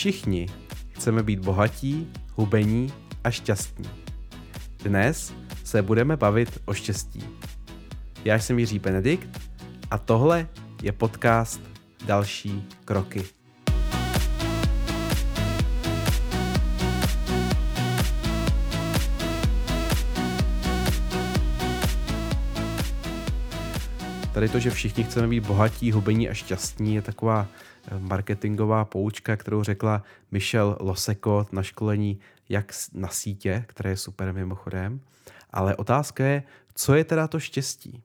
Všichni chceme být bohatí, hubení a šťastní. Dnes se budeme bavit o štěstí. Já jsem Jiří Benedikt a tohle je podcast Další kroky. Tady to, že všichni chceme být bohatí, hubení a šťastní, je taková eh, marketingová poučka, kterou řekla Michelle Loseko na školení jak na sítě, které je super mimochodem. Ale otázka je, co je teda to štěstí?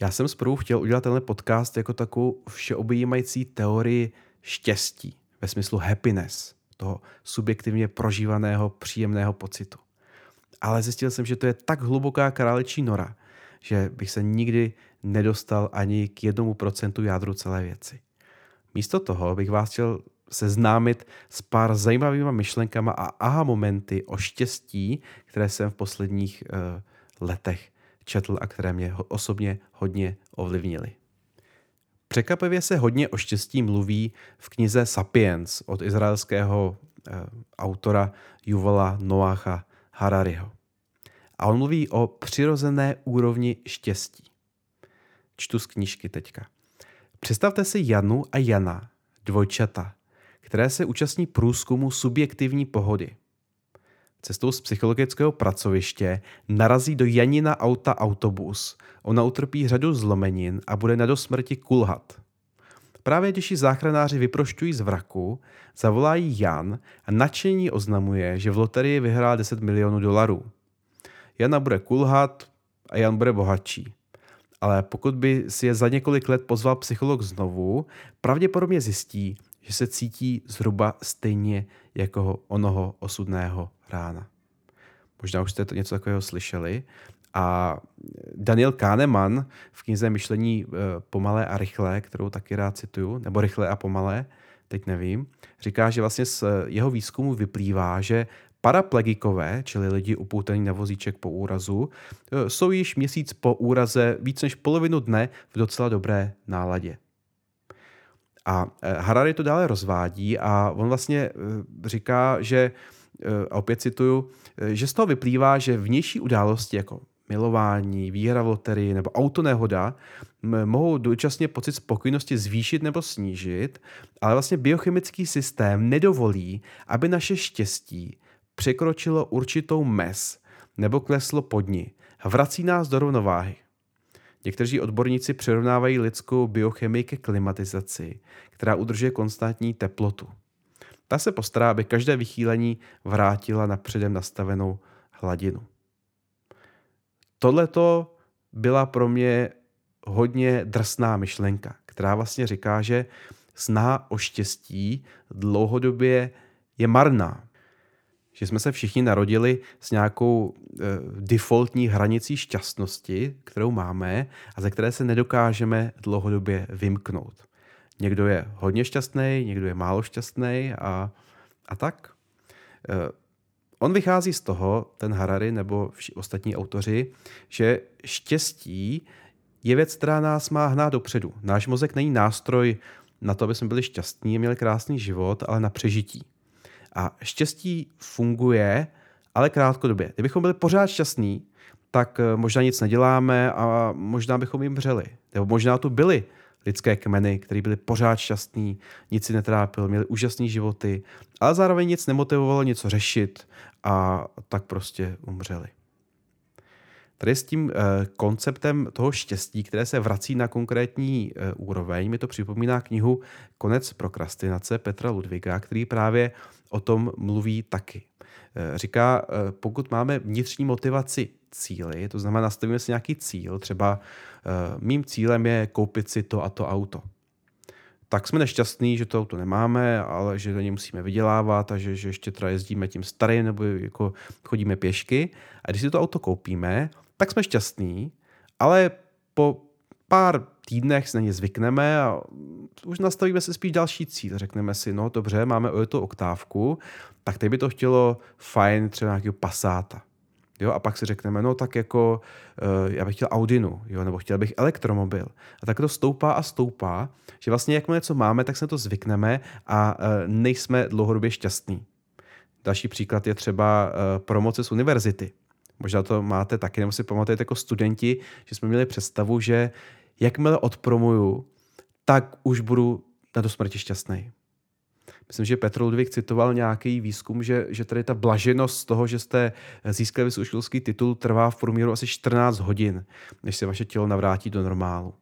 Já jsem zprvu chtěl udělat tenhle podcast jako takovou všeobjímající teorii štěstí, ve smyslu happiness, toho subjektivně prožívaného příjemného pocitu. Ale zjistil jsem, že to je tak hluboká králečí nora, že bych se nikdy nedostal ani k jednomu procentu jádru celé věci. Místo toho bych vás chtěl seznámit s pár zajímavými myšlenkama a aha momenty o štěstí, které jsem v posledních uh, letech četl a které mě osobně hodně ovlivnily. Překvapivě se hodně o štěstí mluví v knize Sapiens od izraelského uh, autora Yuvala Noacha Harariho. A on mluví o přirozené úrovni štěstí. Čtu z knížky teďka. Představte si Janu a Jana, dvojčata, které se účastní průzkumu subjektivní pohody. Cestou z psychologického pracoviště narazí do Janina auta autobus. Ona utrpí řadu zlomenin a bude na dosmrti kulhat. Právě když ji záchranáři vyprošťují z vraku, zavolají Jan a nadšení oznamuje, že v loterii vyhrál 10 milionů dolarů. Jana bude kulhat a Jan bude bohatší. Ale pokud by si je za několik let pozval psycholog znovu, pravděpodobně zjistí, že se cítí zhruba stejně jako onoho osudného rána. Možná už jste to něco takového slyšeli. A Daniel Kahneman v knize Myšlení eh, pomalé a rychlé, kterou taky rád cituju, nebo rychlé a pomalé, teď nevím, říká, že vlastně z jeho výzkumu vyplývá, že Paraplegikové, čili lidi upoutaní na vozíček po úrazu, e, jsou již měsíc po úraze víc než polovinu dne v docela dobré náladě. A e, Harari to dále rozvádí a on vlastně e, říká, že, a opět cituju, že z toho vyplývá, že vnější události jako milování, výhra v loterii nebo autonehoda mohou dočasně pocit spokojenosti zvýšit nebo snížit, ale vlastně biochemický systém nedovolí, aby naše štěstí překročilo určitou mez nebo kleslo pod ní vrací nás do rovnováhy. Někteří odborníci přirovnávají lidskou biochemii ke klimatizaci, která udržuje konstantní teplotu. Ta se postará, aby každé vychýlení vrátila na předem nastavenou hladinu. Tohleto byla pro mě hodně drsná myšlenka, která vlastně říká, že snaha o štěstí dlouhodobě je marná že jsme se všichni narodili s nějakou e, defaultní hranicí šťastnosti, kterou máme a ze které se nedokážeme dlouhodobě vymknout. Někdo je hodně šťastný, někdo je málo šťastný a, a tak. E, on vychází z toho, ten Harari nebo vši, ostatní autoři, že štěstí je věc, která nás má hnát dopředu. Náš mozek není nástroj na to, aby jsme byli šťastní a měli krásný život, ale na přežití. A štěstí funguje, ale krátkodobě. Kdybychom byli pořád šťastní, tak eh, možná nic neděláme a možná bychom jim vřeli. Nebo možná tu byly lidské kmeny, které byly pořád šťastní, nic si netrápil, měli úžasné životy, ale zároveň nic nemotivovalo něco řešit a tak prostě umřeli. Tady s tím eh, konceptem toho štěstí, které se vrací na konkrétní eh, úroveň, mi to připomíná knihu Konec prokrastinace Petra Ludviga, který právě o tom mluví taky. Eh, říká, pokud máme vnitřní motivaci cíly, to znamená, nastavíme si nějaký cíl, třeba mým cílem je koupit si to a to auto tak jsme nešťastní, že to auto nemáme, ale že do něj musíme vydělávat a že, že ještě teda jezdíme tím starým nebo jako chodíme pěšky. A když si to auto koupíme, tak jsme šťastní, ale po pár týdnech se na ně zvykneme a už nastavíme si spíš další cíl. Řekneme si, no dobře, máme o tu oktávku, tak teď by to chtělo fajn třeba nějakého pasáta. Jo, a pak si řekneme, no tak jako uh, já bych chtěl Audinu, jo, nebo chtěl bych elektromobil. A tak to stoupá a stoupá, že vlastně jakmile něco máme, tak se to zvykneme a uh, nejsme dlouhodobě šťastní. Další příklad je třeba uh, promoce z univerzity. Možná to máte taky, nebo si pamatujete jako studenti, že jsme měli představu, že jakmile odpromuju, tak už budu na do smrti šťastný. Myslím, že Petr Ludvík citoval nějaký výzkum, že, že tady ta blaženost z toho, že jste získali vysokoškolský titul, trvá v průměru asi 14 hodin, než se vaše tělo navrátí do normálu.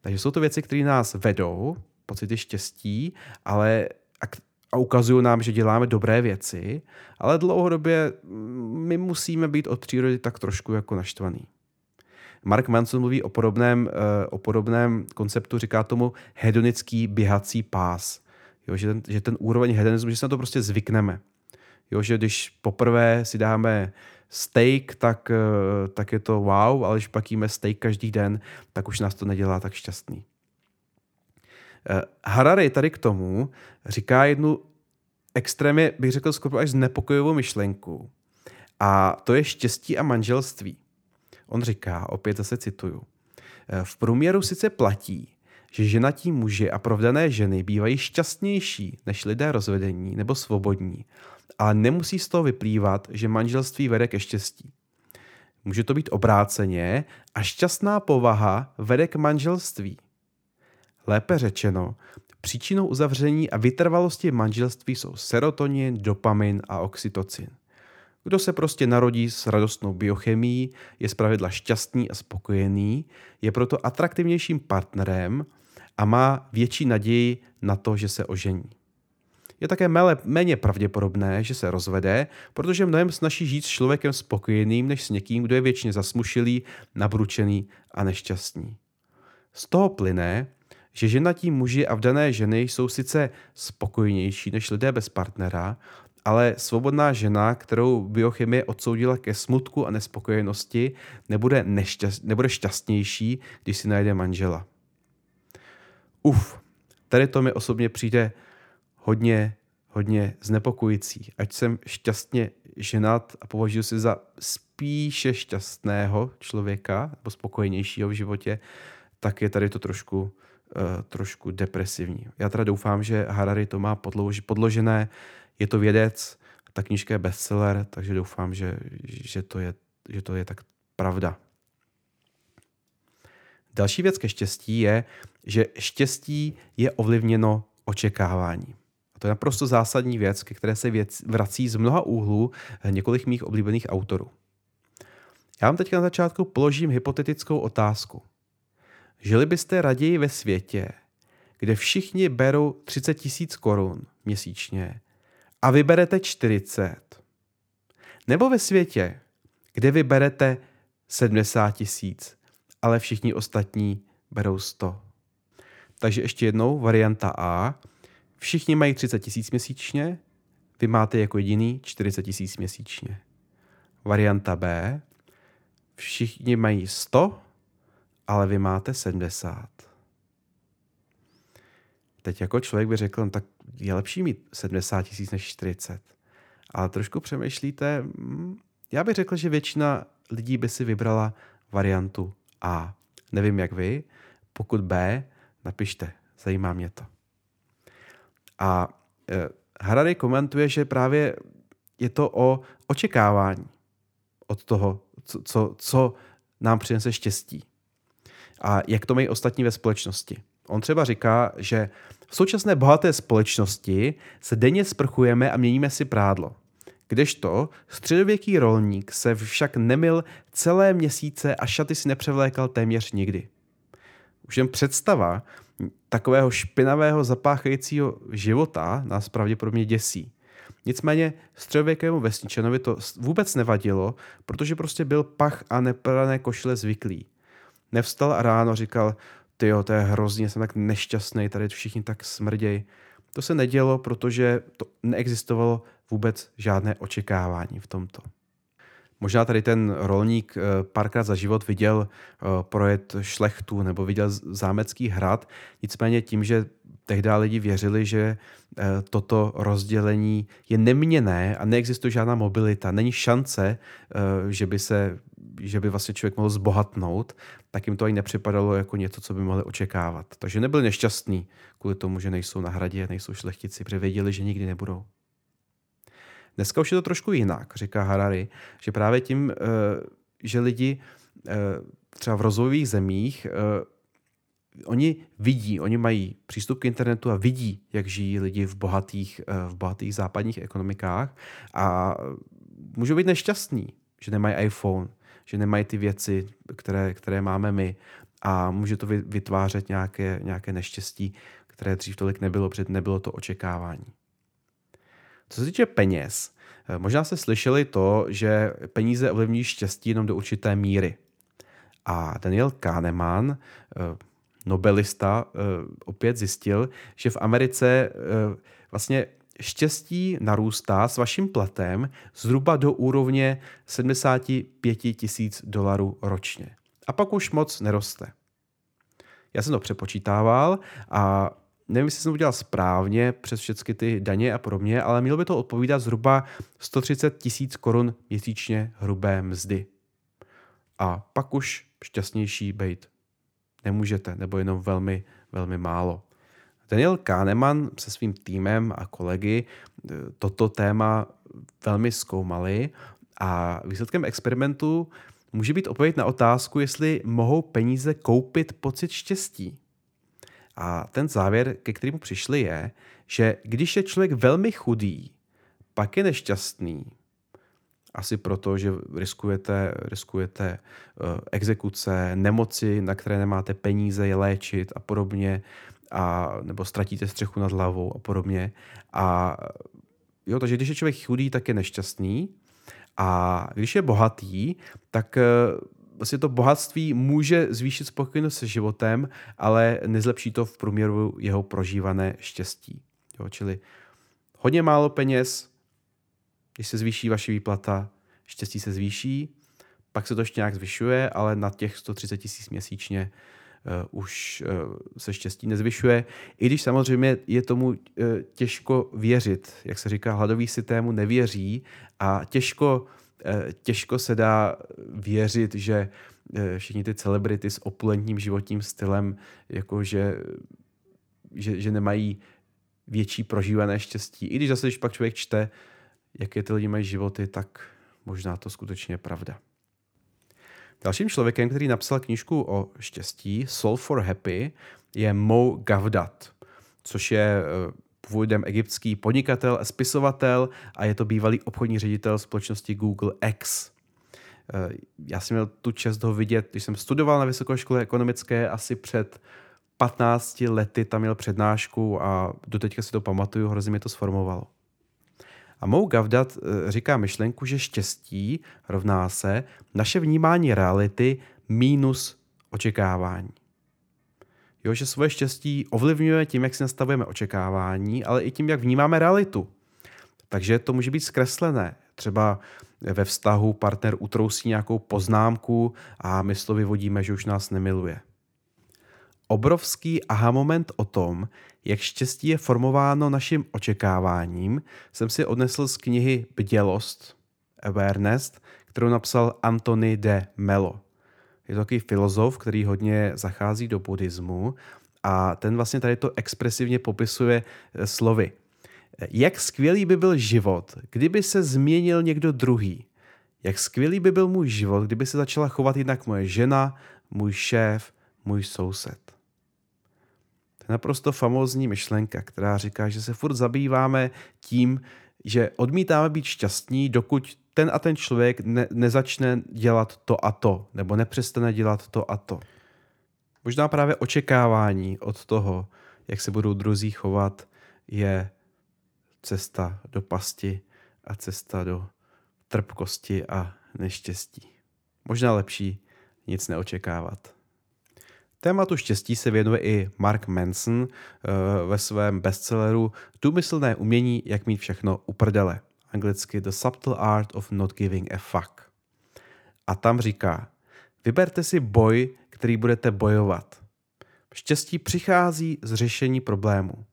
Takže jsou to věci, které nás vedou, pocity štěstí, ale a, ukazují nám, že děláme dobré věci, ale dlouhodobě mm, my musíme být od přírody tak trošku jako naštvaný. Mark Manson mluví o podobném, eh, o podobném konceptu, říká tomu hedonický běhací pás. Jo, že, ten, že ten úroveň hedonismu, že se na to prostě zvykneme. Jo, že když poprvé si dáme steak, tak, eh, tak je to wow, ale když pak jíme steak každý den, tak už nás to nedělá tak šťastný. Eh, Harari tady k tomu říká jednu extrémně, bych řekl skoro až znepokojivou myšlenku. A to je štěstí a manželství. On říká, opět zase cituju, eh, v průměru sice platí, že ženatí muži a provdané ženy bývají šťastnější než lidé rozvedení nebo svobodní, ale nemusí z toho vyplývat, že manželství vede ke štěstí. Může to být obráceně a šťastná povaha vede k manželství. Lépe řečeno, příčinou uzavření a vytrvalosti manželství jsou serotonin, dopamin a oxytocin. Kdo se prostě narodí s radostnou biochemií, je zpravidla šťastný a spokojený, je proto atraktivnějším partnerem a má větší naději na to, že se ožení. Je také méně pravděpodobné, že se rozvede, protože mnohem snaží žít s člověkem spokojeným, než s někým, kdo je většině zasmušilý, nabručený a nešťastný. Z toho plyne, že ženatí muži a vdané ženy jsou sice spokojnější než lidé bez partnera, ale svobodná žena, kterou biochemie odsoudila ke smutku a nespokojenosti, nebude, nešťast, nebude šťastnější, když si najde manžela. Uf, tady to mi osobně přijde hodně, hodně znepokojící. Ať jsem šťastně ženat a považuji si za spíše šťastného člověka, nebo spokojenějšího v životě, tak je tady to trošku, trošku depresivní. Já teda doufám, že Harari to má podlož, podložené, je to vědec, ta knížka je bestseller, takže doufám, že, že, to, je, že to je tak pravda. Další věc ke štěstí je, že štěstí je ovlivněno očekávání. A to je naprosto zásadní věc, ke které se věc vrací z mnoha úhlů několik mých oblíbených autorů. Já vám teďka na začátku položím hypotetickou otázku. Žili byste raději ve světě, kde všichni berou 30 tisíc korun měsíčně a vyberete 40? Nebo ve světě, kde vyberete 70 tisíc, ale všichni ostatní berou 100? Takže ještě jednou, varianta A. Všichni mají 30 tisíc měsíčně, vy máte jako jediný 40 tisíc měsíčně. Varianta B. Všichni mají 100, ale vy máte 70. Teď jako člověk by řekl, no, tak je lepší mít 70 tisíc než 40. Ale trošku přemýšlíte, hm, já bych řekl, že většina lidí by si vybrala variantu A. Nevím jak vy, pokud B, napište, zajímá mě to. A e, Harari komentuje, že právě je to o očekávání od toho, co, co, co nám přinese štěstí. A jak to mají ostatní ve společnosti. On třeba říká, že v současné bohaté společnosti se denně sprchujeme a měníme si prádlo. Kdežto středověký rolník se však nemil celé měsíce a šaty si nepřevlékal téměř nikdy. Už jen představa takového špinavého zapáchajícího života nás pravděpodobně děsí. Nicméně středověkému vesničanovi to vůbec nevadilo, protože prostě byl pach a neprané košile zvyklý. Nevstal a ráno říkal, ty jo, to je hrozně, jsem tak nešťastný, tady všichni tak smrděj. To se nedělo, protože to neexistovalo vůbec žádné očekávání v tomto. Možná tady ten rolník eh, párkrát za život viděl eh, projet šlechtu nebo viděl zámecký hrad, nicméně tím, že tehdy lidi věřili, že eh, toto rozdělení je neměné a neexistuje žádná mobilita, není šance, že by se že by vlastně člověk mohl zbohatnout, tak jim to ani nepřipadalo jako něco, co by mohli očekávat. Takže nebyl nešťastný kvůli tomu, že nejsou na hradě, nejsou šlechtici, protože věděli, že nikdy nebudou. Dneska už je to trošku jinak, říká Harari, že právě tím, eh, že lidi eh, třeba v rozvojových zemích eh, oni vidí, oni mají přístup k internetu a vidí, jak žijí lidi v bohatých, v bohatých západních ekonomikách a můžou být nešťastní, že nemají iPhone, že nemají ty věci, které, které máme my a může to vytvářet nějaké, nějaké neštěstí, které dřív tolik nebylo, protože nebylo to očekávání. Co se týče peněz, eh, možná jste slyšeli to, že peníze ovlivní štěstí jenom do určité míry. A Daniel Kahneman, eh, nobelista, eh, opět zjistil, že v Americe vlastně štěstí narůstá s vaším platem zhruba do úrovně 75 tisíc dolarů ročně. A pak už moc neroste. Já jsem to přepočítával a nevím, jestli jsem to udělal správně přes všechny ty daně a podobně, ale mělo by to odpovídat zhruba 130 tisíc korun měsíčně hrubé mzdy. A pak už šťastnější být nemůžete, nebo jenom velmi, velmi málo. Daniel Kahneman se svým týmem a kolegy eh, toto téma velmi zkoumali a výsledkem experimentu může být odpověď na otázku, jestli mohou peníze koupit pocit štěstí. A ten závěr, ke kterému přišli, je, že když je člověk velmi chudý, pak je nešťastný. Asi proto, že riskujete, riskujete uh, exekuce, nemoci, na které nemáte peníze je léčit a podobně, a, nebo ztratíte střechu nad hlavou a podobně. A jo, takže když je člověk chudý, tak je nešťastný. A když je bohatý, tak uh, vlastně to bohatství může zvýšit spokojenost se životem, ale nezlepší to v průměru jeho prožívané štěstí. Jo, čili hodně málo peněz, když se zvýší vaše výplata, štěstí se zvýší, pak se to ještě nějak zvyšuje, ale na těch 130 tisíc měsíčně už uh, se štěstí nezvyšuje. I když samozřejmě je tomu uh, těžko věřit. Jak se říká, hladový systému nevěří a těžko Eh, těžko se dá věřit, že eh, všichni ty celebrity s opulentním životním stylem, jakože že, že nemají větší prožívané štěstí. I když zase, když pak člověk čte, jaké ty lidi mají životy, tak možná to skutečně je pravda. Dalším člověkem, který napsal knížku o štěstí, Soul for Happy, je Mo Gavdat, což je eh, původem egyptský podnikatel a spisovatel a je to bývalý obchodní ředitel společnosti Google X. Eh, já jsem měl tu čest ho vidět, když jsem studoval na Vysoké škole ekonomické asi před 15 lety tam měl přednášku a doteďka si to pamatuju, hrozně mě to sformovalo. A Mou Gavdat eh, říká myšlenku, že štěstí rovná se naše vnímání reality mínus očekávání. Jo, že svoje štěstí ovlivňuje tím, jak si nastavujeme očekávání, ale i tím, jak vnímáme realitu. Takže to může být zkreslené. Třeba ve vztahu partner utrousí nějakou poznámku a my z toho vyvodíme, že už nás nemiluje. Obrovský aha moment o tom, jak štěstí je formováno naším očekáváním, jsem si odnesl z knihy Bdělost, Awareness, kterou napsal Anthony de Mello. Je to takový filozof, který hodně zachází do buddhismu a ten vlastně tady to expresivně popisuje eh, slovy. Jak skvělý by byl život, kdyby se změnil někdo druhý. Jak skvělý by byl můj život, kdyby se začala chovat jinak moje žena, můj šéf, můj soused. To je naprosto famózní myšlenka, která říká, že se furt zabýváme tím, že odmítáme být šťastní, dokud ten a ten člověk ne, nezačne dělat to a to, nebo nepřestane dělat to a to. Možná právě očekávání od toho, jak se budou druzí chovat, je cesta do pasti a cesta do trpkosti a neštěstí. Možná lepší nic neočekávat. Tématu štěstí se věnuje i Mark Manson eh, ve svém bestselleru Důmyslné umění, jak mít všechno u prdele anglicky The Subtle Art of Not Giving a Fuck. A tam říká, vyberte si boj, který budete bojovat. Štěstí přichází z řešení problémů.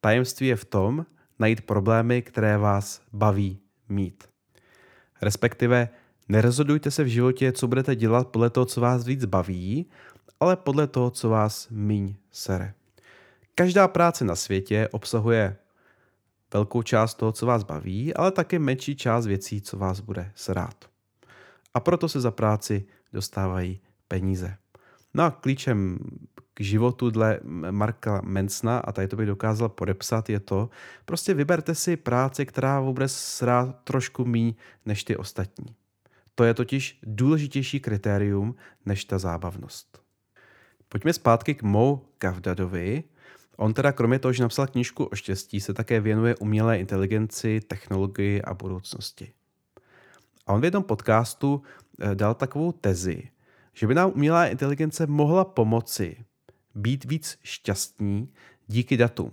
Tajemství je v tom, najít problémy, které vás baví mít. Respektive nerozhodujte se v životě, co budete dělat podle toho, co vás víc baví, ale podle toho, co vás míň sere. Každá práce na světě obsahuje velkou část toho, co vás baví, ale také menší část věcí, co vás bude srát. A proto se za práci dostávají peníze. No a klíčem k životu dle Marka Mencna, a tady to bych dokázal podepsat, je to, prostě vyberte si práci, která vůbec srá trošku míň než ty ostatní. To je totiž důležitější kritérium než ta zábavnost. Pojďme zpátky k Mo Kavdadovi. On teda kromě toho, že napsal knížku o štěstí, se také věnuje umělé inteligenci, technologii a budoucnosti. A on v jednom podcastu eh, dal takovou tezi, že by nám umělá inteligence mohla pomoci být víc šťastní díky datům.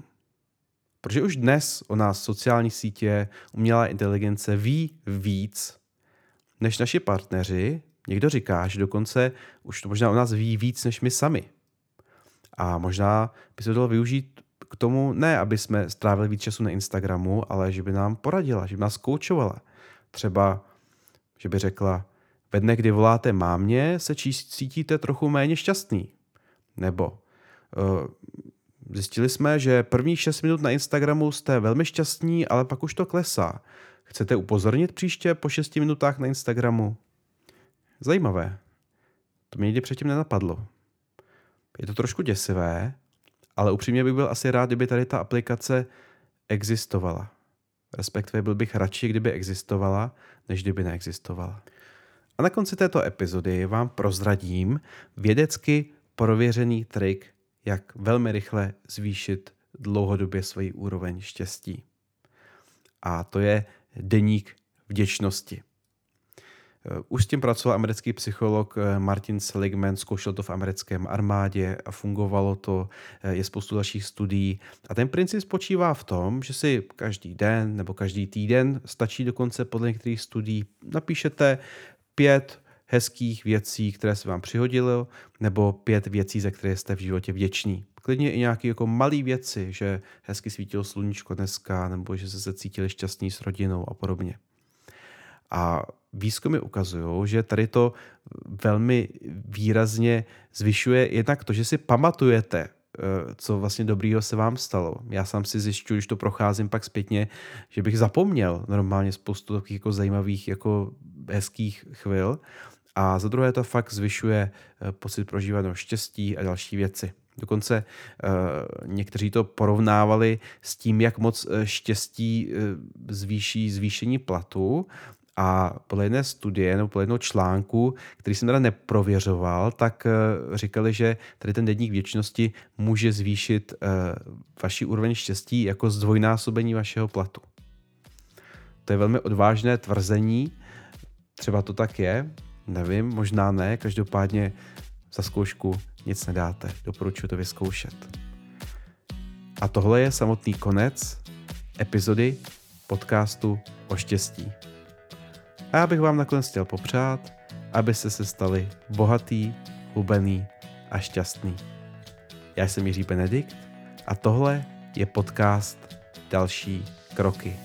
Protože už dnes o nás sociální sítě, umělá inteligence ví víc než naši partneři. Někdo říká, že dokonce už to možná o nás ví víc než my sami. A možná by se to dalo využít k tomu, ne aby jsme strávili víc času na Instagramu, ale že by nám poradila, že by nás koučovala. Třeba, že by řekla, ve dne, kdy voláte mámě, se cítíte trochu méně šťastný. Nebo uh, zjistili jsme, že první 6 minut na Instagramu jste velmi šťastní, ale pak už to klesá. Chcete upozornit příště po 6 minutách na Instagramu? Zajímavé. To mě nikdy předtím nenapadlo. Je to trošku děsivé, ale upřímně bych byl asi rád, kdyby tady ta aplikace existovala. Respektive byl bych radši, kdyby existovala, než kdyby neexistovala. A na konci této epizody vám prozradím vědecky prověřený trik, jak velmi rychle zvýšit dlouhodobě svoji úroveň štěstí. A to je deník vděčnosti. Už s tím pracoval americký psycholog eh, Martin Seligman, zkoušel to v americkém armádě a fungovalo to, eh, je spoustu dalších studií. A ten princip spočívá v tom, že si každý den nebo každý týden, stačí dokonce podle některých studií, napíšete pět hezkých věcí, které se vám přihodilo, nebo pět věcí, za které jste v životě vděční. Klidně i nějaké jako malé věci, že hezky svítilo sluníčko dneska, nebo že jste se cítili šťastní s rodinou a podobně. A výzkumy ukazují, že tady to velmi výrazně zvyšuje jednak to, že si pamatujete, eh, co vlastně dobrýho se vám stalo. Já sám si zjišťuju, když to procházím pak zpětně, že bych zapomněl normálně spoustu takových jako zajímavých, jako hezkých chvil. A za druhé to fakt zvyšuje eh, pocit prožívaného štěstí a další věci. Dokonce uh, někteří to porovnávali s tím, jak moc štěstí zvýší zvýšení platu a podle jedné studie nebo podle jednoho článku, který jsem teda neprověřoval, tak uh, říkali, že tady ten denník věčnosti může zvýšit uh, vaši úroveň štěstí jako zdvojnásobení vašeho platu. To je velmi odvážné tvrzení, třeba to tak je, nevím, možná ne, každopádně za zkoušku nic nedáte. Doporučuji to vyzkoušet. A tohle je samotný konec epizody podcastu o štěstí. A já bych vám nakonec chtěl popřát, abyste se stali bohatý, hubený a šťastný. Já jsem Jiří Benedikt a tohle je podcast Další kroky.